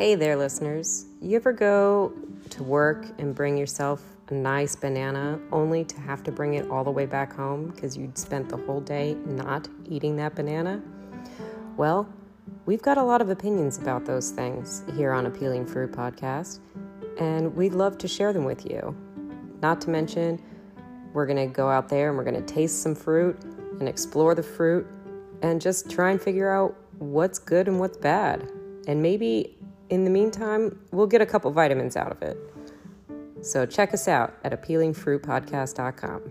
Hey there, listeners. You ever go to work and bring yourself a nice banana only to have to bring it all the way back home because you'd spent the whole day not eating that banana? Well, we've got a lot of opinions about those things here on A Peeling Fruit Podcast, and we'd love to share them with you. Not to mention, we're going to go out there and we're going to taste some fruit and explore the fruit and just try and figure out what's good and what's bad. And maybe in the meantime, we'll get a couple vitamins out of it. So check us out at appealingfruitpodcast.com.